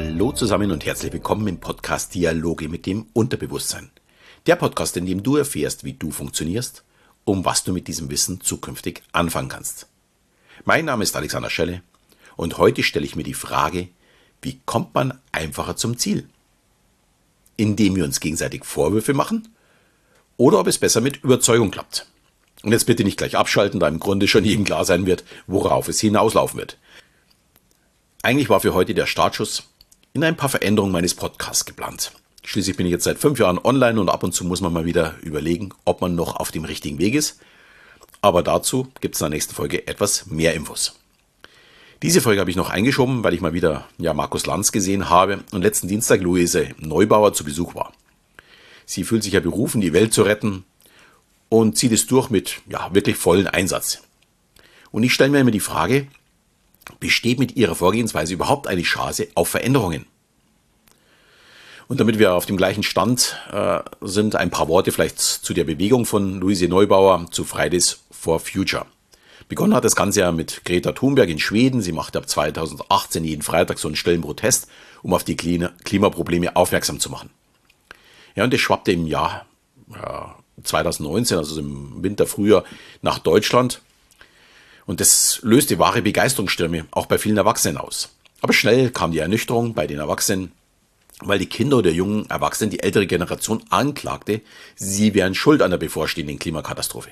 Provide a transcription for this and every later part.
Hallo zusammen und herzlich willkommen im Podcast Dialoge mit dem Unterbewusstsein. Der Podcast, in dem du erfährst, wie du funktionierst, um was du mit diesem Wissen zukünftig anfangen kannst. Mein Name ist Alexander Schelle und heute stelle ich mir die Frage, wie kommt man einfacher zum Ziel? Indem wir uns gegenseitig Vorwürfe machen oder ob es besser mit Überzeugung klappt. Und jetzt bitte nicht gleich abschalten, da im Grunde schon jedem klar sein wird, worauf es hinauslaufen wird. Eigentlich war für heute der Startschuss in ein paar Veränderungen meines Podcasts geplant. Schließlich bin ich jetzt seit fünf Jahren online und ab und zu muss man mal wieder überlegen, ob man noch auf dem richtigen Weg ist. Aber dazu gibt es in der nächsten Folge etwas mehr Infos. Diese Folge habe ich noch eingeschoben, weil ich mal wieder ja, Markus Lanz gesehen habe und letzten Dienstag Luise Neubauer zu Besuch war. Sie fühlt sich ja berufen, die Welt zu retten und zieht es durch mit ja, wirklich vollen Einsatz. Und ich stelle mir immer die Frage, besteht mit ihrer Vorgehensweise überhaupt eine Chance auf Veränderungen? Und damit wir auf dem gleichen Stand äh, sind, ein paar Worte vielleicht zu der Bewegung von Luise Neubauer zu Fridays for Future. Begonnen hat das Ganze ja mit Greta Thunberg in Schweden. Sie machte ab 2018 jeden Freitag so einen stillen Protest, um auf die Klimaprobleme aufmerksam zu machen. Ja, und das schwappte im Jahr ja, 2019, also im Winter, Frühjahr, nach Deutschland. Und das löste wahre Begeisterungsstürme, auch bei vielen Erwachsenen aus. Aber schnell kam die Ernüchterung bei den Erwachsenen, weil die Kinder oder jungen Erwachsenen die ältere Generation anklagte, sie wären schuld an der bevorstehenden Klimakatastrophe.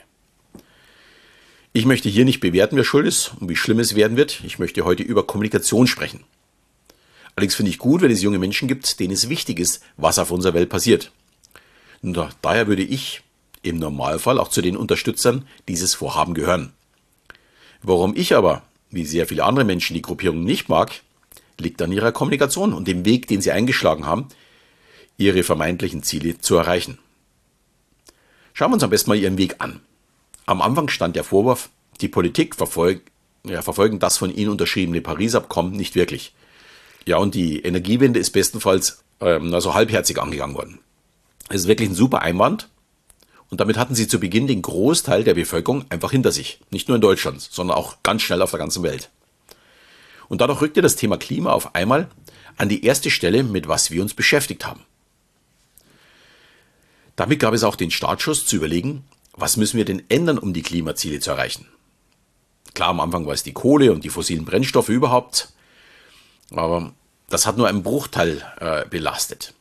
Ich möchte hier nicht bewerten, wer schuld ist und wie schlimm es werden wird. Ich möchte heute über Kommunikation sprechen. Allerdings finde ich gut, wenn es junge Menschen gibt, denen es wichtig ist, was auf unserer Welt passiert. Und daher würde ich im Normalfall auch zu den Unterstützern dieses Vorhaben gehören. Warum ich aber, wie sehr viele andere Menschen, die Gruppierung nicht mag, liegt an ihrer Kommunikation und dem Weg, den sie eingeschlagen haben, ihre vermeintlichen Ziele zu erreichen. Schauen wir uns am besten mal ihren Weg an. Am Anfang stand der Vorwurf, die Politik verfolgt, ja, verfolgen das von ihnen unterschriebene Paris-Abkommen nicht wirklich. Ja, und die Energiewende ist bestenfalls ähm, also halbherzig angegangen worden. Es ist wirklich ein super Einwand, und damit hatten sie zu Beginn den Großteil der Bevölkerung einfach hinter sich. Nicht nur in Deutschland, sondern auch ganz schnell auf der ganzen Welt. Und dadurch rückte das Thema Klima auf einmal an die erste Stelle, mit was wir uns beschäftigt haben. Damit gab es auch den Startschuss zu überlegen, was müssen wir denn ändern, um die Klimaziele zu erreichen. Klar, am Anfang war es die Kohle und die fossilen Brennstoffe überhaupt, aber das hat nur einen Bruchteil äh, belastet,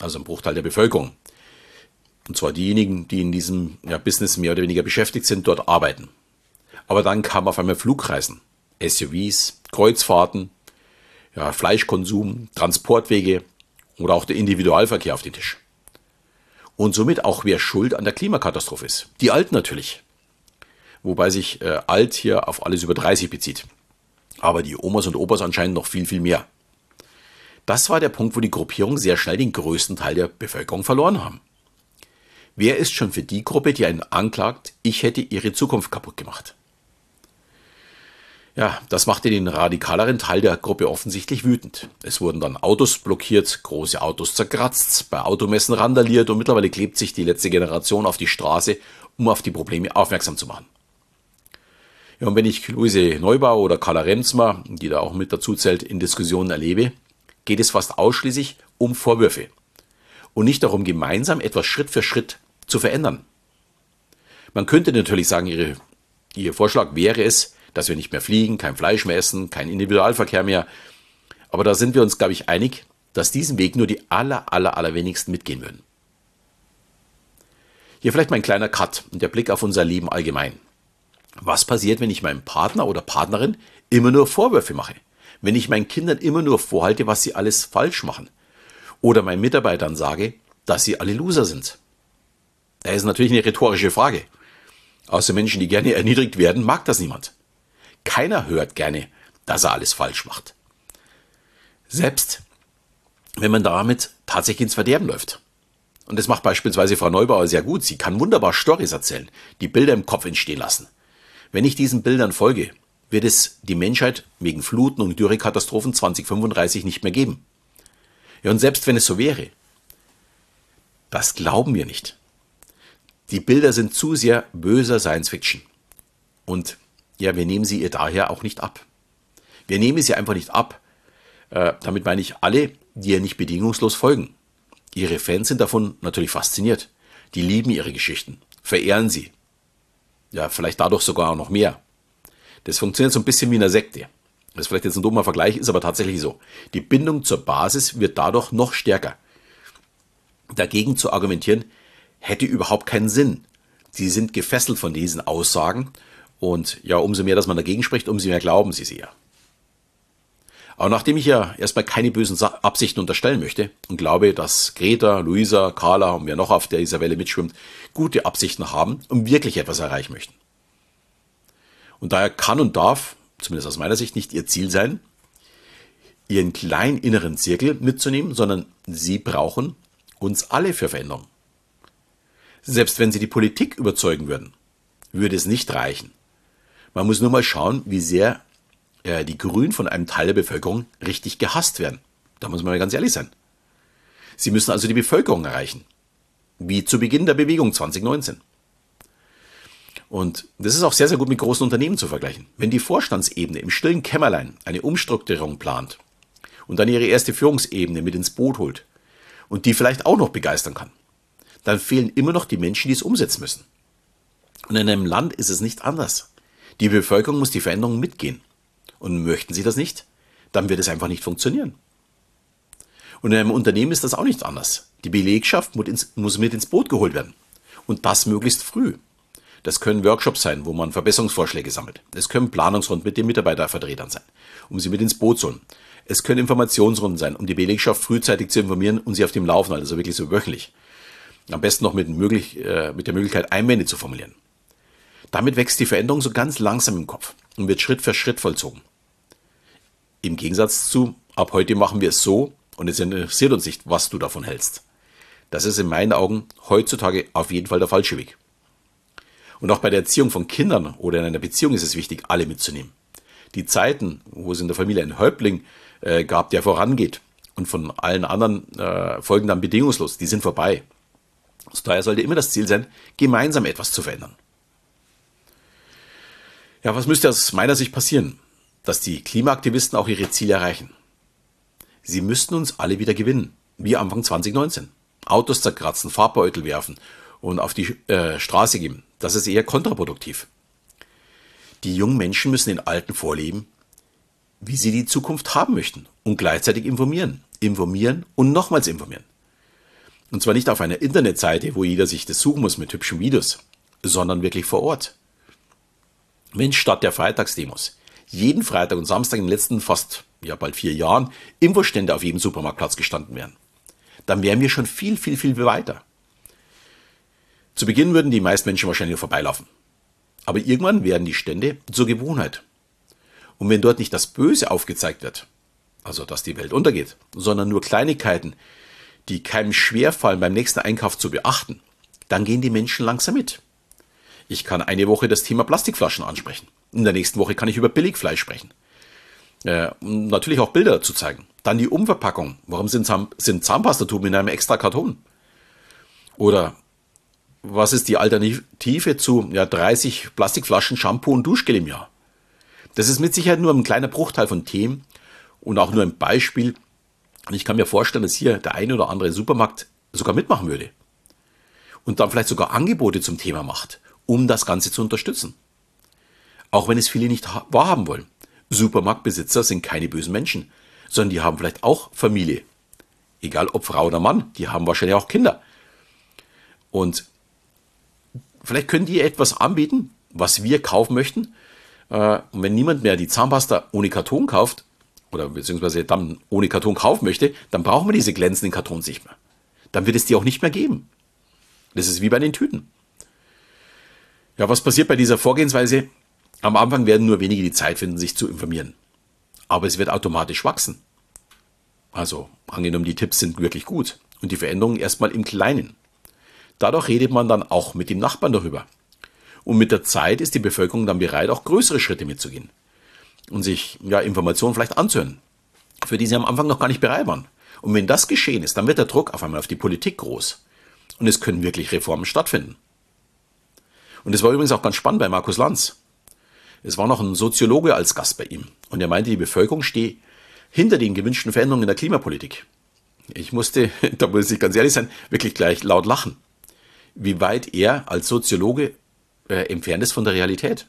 also einen Bruchteil der Bevölkerung. Und zwar diejenigen, die in diesem ja, Business mehr oder weniger beschäftigt sind, dort arbeiten. Aber dann kamen auf einmal Flugreisen, SUVs, Kreuzfahrten, ja, Fleischkonsum, Transportwege oder auch der Individualverkehr auf den Tisch. Und somit auch wer schuld an der Klimakatastrophe ist. Die Alten natürlich. Wobei sich äh, alt hier auf alles über 30 bezieht. Aber die Omas und Opas anscheinend noch viel, viel mehr. Das war der Punkt, wo die Gruppierung sehr schnell den größten Teil der Bevölkerung verloren haben. Wer ist schon für die Gruppe, die einen anklagt, ich hätte ihre Zukunft kaputt gemacht? Ja, das machte den radikaleren Teil der Gruppe offensichtlich wütend. Es wurden dann Autos blockiert, große Autos zerkratzt, bei Automessen randaliert und mittlerweile klebt sich die letzte Generation auf die Straße, um auf die Probleme aufmerksam zu machen. Ja, und wenn ich Luise Neubau oder Carla Remsmar, die da auch mit dazu zählt, in Diskussionen erlebe, geht es fast ausschließlich um Vorwürfe und nicht darum, gemeinsam etwas Schritt für Schritt zu verändern. Man könnte natürlich sagen, ihre, ihr Vorschlag wäre es, dass wir nicht mehr fliegen, kein Fleisch mehr essen, kein Individualverkehr mehr. Aber da sind wir uns, glaube ich, einig, dass diesen Weg nur die aller, aller, allerwenigsten mitgehen würden. Hier vielleicht mein kleiner Cut und der Blick auf unser Leben allgemein. Was passiert, wenn ich meinem Partner oder Partnerin immer nur Vorwürfe mache? Wenn ich meinen Kindern immer nur vorhalte, was sie alles falsch machen? Oder meinen Mitarbeitern sage, dass sie alle Loser sind? Das ist natürlich eine rhetorische Frage. Außer Menschen, die gerne erniedrigt werden, mag das niemand. Keiner hört gerne, dass er alles falsch macht. Selbst wenn man damit tatsächlich ins Verderben läuft. Und das macht beispielsweise Frau Neubauer sehr gut. Sie kann wunderbar Storys erzählen, die Bilder im Kopf entstehen lassen. Wenn ich diesen Bildern folge, wird es die Menschheit wegen Fluten und Dürrekatastrophen 2035 nicht mehr geben. Ja, und selbst wenn es so wäre, das glauben wir nicht. Die Bilder sind zu sehr böser Science Fiction. Und ja, wir nehmen sie ihr daher auch nicht ab. Wir nehmen sie einfach nicht ab, Äh, damit meine ich alle, die ihr nicht bedingungslos folgen. Ihre Fans sind davon natürlich fasziniert. Die lieben ihre Geschichten, verehren sie. Ja, vielleicht dadurch sogar noch mehr. Das funktioniert so ein bisschen wie eine Sekte. Das ist vielleicht jetzt ein dummer Vergleich, ist aber tatsächlich so. Die Bindung zur Basis wird dadurch noch stärker. Dagegen zu argumentieren, hätte überhaupt keinen Sinn. Sie sind gefesselt von diesen Aussagen und ja, umso mehr, dass man dagegen spricht, umso mehr glauben sie sie ja. Aber nachdem ich ja erstmal keine bösen Absichten unterstellen möchte und glaube, dass Greta, Luisa, Carla und wer noch auf der Isabelle mitschwimmt, gute Absichten haben und wirklich etwas erreichen möchten. Und daher kann und darf, zumindest aus meiner Sicht, nicht ihr Ziel sein, ihren kleinen inneren Zirkel mitzunehmen, sondern sie brauchen uns alle für Veränderung. Selbst wenn sie die Politik überzeugen würden, würde es nicht reichen. Man muss nur mal schauen, wie sehr äh, die Grünen von einem Teil der Bevölkerung richtig gehasst werden. Da muss man mal ganz ehrlich sein. Sie müssen also die Bevölkerung erreichen. Wie zu Beginn der Bewegung 2019. Und das ist auch sehr, sehr gut mit großen Unternehmen zu vergleichen. Wenn die Vorstandsebene im stillen Kämmerlein eine Umstrukturierung plant und dann ihre erste Führungsebene mit ins Boot holt und die vielleicht auch noch begeistern kann, dann fehlen immer noch die Menschen, die es umsetzen müssen. Und in einem Land ist es nicht anders. Die Bevölkerung muss die Veränderungen mitgehen. Und möchten sie das nicht, dann wird es einfach nicht funktionieren. Und in einem Unternehmen ist das auch nicht anders. Die Belegschaft muss mit ins Boot geholt werden. Und das möglichst früh. Das können Workshops sein, wo man Verbesserungsvorschläge sammelt. Es können Planungsrunden mit den Mitarbeitervertretern sein, um sie mit ins Boot zu holen. Es können Informationsrunden sein, um die Belegschaft frühzeitig zu informieren und sie auf dem Laufen, also wirklich so wöchentlich. Am besten noch mit, möglich, äh, mit der Möglichkeit, Einwände zu formulieren. Damit wächst die Veränderung so ganz langsam im Kopf und wird Schritt für Schritt vollzogen. Im Gegensatz zu, ab heute machen wir es so und es interessiert uns nicht, was du davon hältst. Das ist in meinen Augen heutzutage auf jeden Fall der falsche Weg. Und auch bei der Erziehung von Kindern oder in einer Beziehung ist es wichtig, alle mitzunehmen. Die Zeiten, wo es in der Familie einen Häuptling äh, gab, der vorangeht und von allen anderen äh, folgen dann bedingungslos, die sind vorbei. Also daher sollte immer das Ziel sein, gemeinsam etwas zu verändern. Ja, was müsste aus meiner Sicht passieren? dass die Klimaaktivisten auch ihre Ziele erreichen. Sie müssten uns alle wieder gewinnen, wie Anfang 2019. Autos zerkratzen, Farbbeutel werfen und auf die äh, Straße geben. Das ist eher kontraproduktiv. Die jungen Menschen müssen den Alten vorleben, wie sie die Zukunft haben möchten und gleichzeitig informieren. Informieren und nochmals informieren. Und zwar nicht auf einer Internetseite, wo jeder sich das suchen muss mit hübschen Videos, sondern wirklich vor Ort. Wenn statt der Freitagsdemos jeden Freitag und Samstag in den letzten fast, ja bald vier Jahren Infostände auf jedem Supermarktplatz gestanden wären. Dann wären wir schon viel, viel, viel weiter. Zu Beginn würden die meisten Menschen wahrscheinlich vorbeilaufen. Aber irgendwann werden die Stände zur Gewohnheit. Und wenn dort nicht das Böse aufgezeigt wird, also dass die Welt untergeht, sondern nur Kleinigkeiten, die keinem schwerfallen beim nächsten Einkauf zu beachten, dann gehen die Menschen langsam mit. Ich kann eine Woche das Thema Plastikflaschen ansprechen. In der nächsten Woche kann ich über Billigfleisch sprechen. Äh, natürlich auch Bilder dazu zeigen. Dann die Umverpackung. Warum sind, Zahn sind Zahnpastatuben in einem extra Karton? Oder was ist die Alternative zu ja, 30 Plastikflaschen Shampoo und Duschgel im Jahr? Das ist mit Sicherheit nur ein kleiner Bruchteil von Themen und auch nur ein Beispiel. Und ich kann mir vorstellen, dass hier der eine oder andere Supermarkt sogar mitmachen würde. Und dann vielleicht sogar Angebote zum Thema macht, um das Ganze zu unterstützen. Auch wenn es viele nicht wahrhaben wollen. Supermarktbesitzer sind keine bösen Menschen, sondern die haben vielleicht auch Familie. Egal ob Frau oder Mann, die haben wahrscheinlich auch Kinder. Und vielleicht können die etwas anbieten, was wir kaufen möchten. Äh, und wenn niemand mehr die Zahnpasta ohne Karton kauft, oder beziehungsweise dann ohne Karton kaufen möchte, dann brauchen wir diese glänzenden Kartons nicht mehr. Dann wird es die auch nicht mehr geben. Das ist wie bei den Tüten. Ja, was passiert bei dieser Vorgehensweise? Am Anfang werden nur wenige die Zeit finden, sich zu informieren. Aber es wird automatisch wachsen. Also, angenommen, die Tipps sind wirklich gut und die Veränderungen erstmal im Kleinen. Dadurch redet man dann auch mit dem Nachbarn darüber. Und mit der Zeit ist die Bevölkerung dann bereit, auch größere Schritte mitzugehen und sich ja, Informationen vielleicht anzuhören, für die sie am Anfang noch gar nicht bereit waren. Und wenn das geschehen ist, dann wird der Druck auf einmal auf die Politik groß. Und es können wirklich Reformen stattfinden. Und es war übrigens auch ganz spannend bei Markus Lanz. Es war noch ein Soziologe als Gast bei ihm und er meinte, die Bevölkerung stehe hinter den gewünschten Veränderungen in der Klimapolitik. Ich musste, da muss ich ganz ehrlich sein, wirklich gleich laut lachen. Wie weit er als Soziologe äh, entfernt ist von der Realität.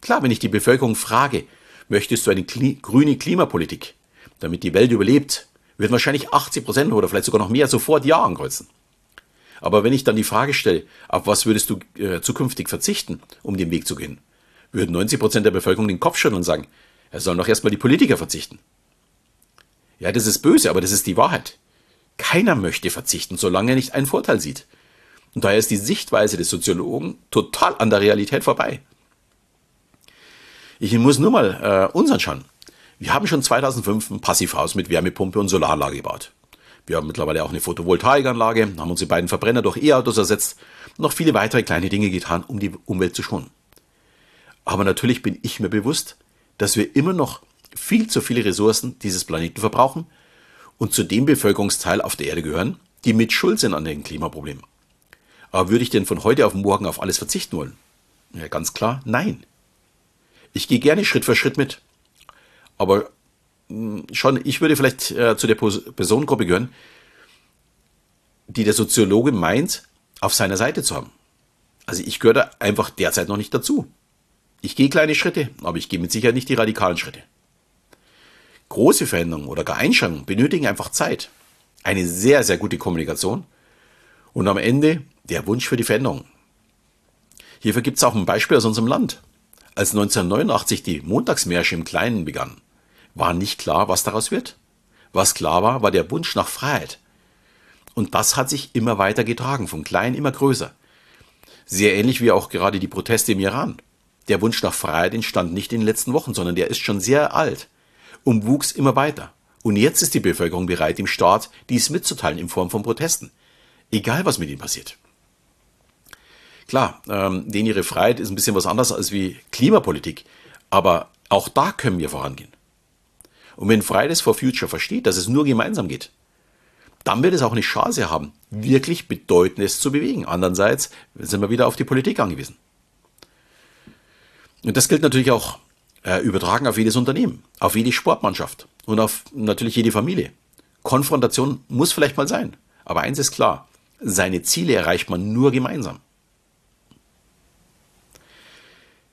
Klar, wenn ich die Bevölkerung frage, möchtest du eine Kli grüne Klimapolitik, damit die Welt überlebt, würden wahrscheinlich 80 Prozent oder vielleicht sogar noch mehr sofort Ja ankreuzen. Aber wenn ich dann die Frage stelle, auf was würdest du äh, zukünftig verzichten, um den Weg zu gehen, würden 90 Prozent der Bevölkerung den Kopf schütteln und sagen, er soll doch erstmal die Politiker verzichten. Ja, das ist böse, aber das ist die Wahrheit. Keiner möchte verzichten, solange er nicht einen Vorteil sieht. Und daher ist die Sichtweise des Soziologen total an der Realität vorbei. Ich muss nur mal äh, uns anschauen. Wir haben schon 2005 ein Passivhaus mit Wärmepumpe und Solaranlage gebaut. Wir haben mittlerweile auch eine Photovoltaikanlage, haben unsere beiden Verbrenner durch E-Autos ersetzt und noch viele weitere kleine Dinge getan, um die Umwelt zu schonen. Aber natürlich bin ich mir bewusst, dass wir immer noch viel zu viele Ressourcen dieses Planeten verbrauchen und zu dem Bevölkerungsteil auf der Erde gehören, die mit Schuld sind an den Klimaproblemen. Aber würde ich denn von heute auf morgen auf alles verzichten wollen? Ja, ganz klar, nein. Ich gehe gerne Schritt für Schritt mit. Aber schon, ich würde vielleicht äh, zu der Personengruppe gehören, die der Soziologe meint, auf seiner Seite zu haben. Also ich gehöre da einfach derzeit noch nicht dazu. Ich gehe kleine Schritte, aber ich gehe mit Sicherheit nicht die radikalen Schritte. Große Veränderungen oder gar Einschränkungen benötigen einfach Zeit. Eine sehr, sehr gute Kommunikation und am Ende der Wunsch für die Veränderung. Hierfür gibt es auch ein Beispiel aus unserem Land. Als 1989 die Montagsmärsche im Kleinen begannen, war nicht klar, was daraus wird. Was klar war, war der Wunsch nach Freiheit. Und das hat sich immer weiter getragen, von klein immer größer. Sehr ähnlich wie auch gerade die Proteste im Iran. Der Wunsch nach Freiheit entstand nicht in den letzten Wochen, sondern der ist schon sehr alt und wuchs immer weiter. Und jetzt ist die Bevölkerung bereit, dem Staat dies mitzuteilen in Form von Protesten. Egal, was mit ihnen passiert. Klar, ähm, denen ihre Freiheit ist ein bisschen was anderes als wie Klimapolitik. Aber auch da können wir vorangehen. Und wenn Fridays for Future versteht, dass es nur gemeinsam geht, dann wird es auch eine Chance haben, wirklich Bedeutendes zu bewegen. Andererseits sind wir wieder auf die Politik angewiesen. Und das gilt natürlich auch äh, übertragen auf jedes Unternehmen, auf jede Sportmannschaft und auf natürlich jede Familie. Konfrontation muss vielleicht mal sein. Aber eins ist klar, seine Ziele erreicht man nur gemeinsam.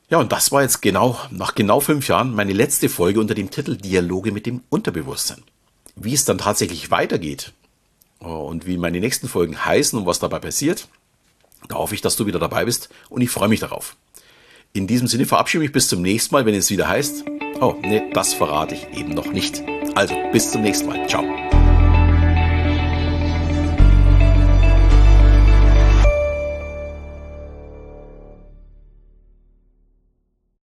Ja, und das war jetzt genau, nach genau fünf Jahren, meine letzte Folge unter dem Titel Dialoge mit dem Unterbewusstsein. Wie es dann tatsächlich weitergeht äh, und wie meine nächsten Folgen heißen und was dabei passiert, da hoffe ich, dass du wieder dabei bist und ich freue mich darauf. In diesem Sinne verabschiede ich mich bis zum nächsten Mal, wenn es wieder heißt. Oh, nee, das verrate ich eben noch nicht. Also, bis zum nächsten Mal. Ciao.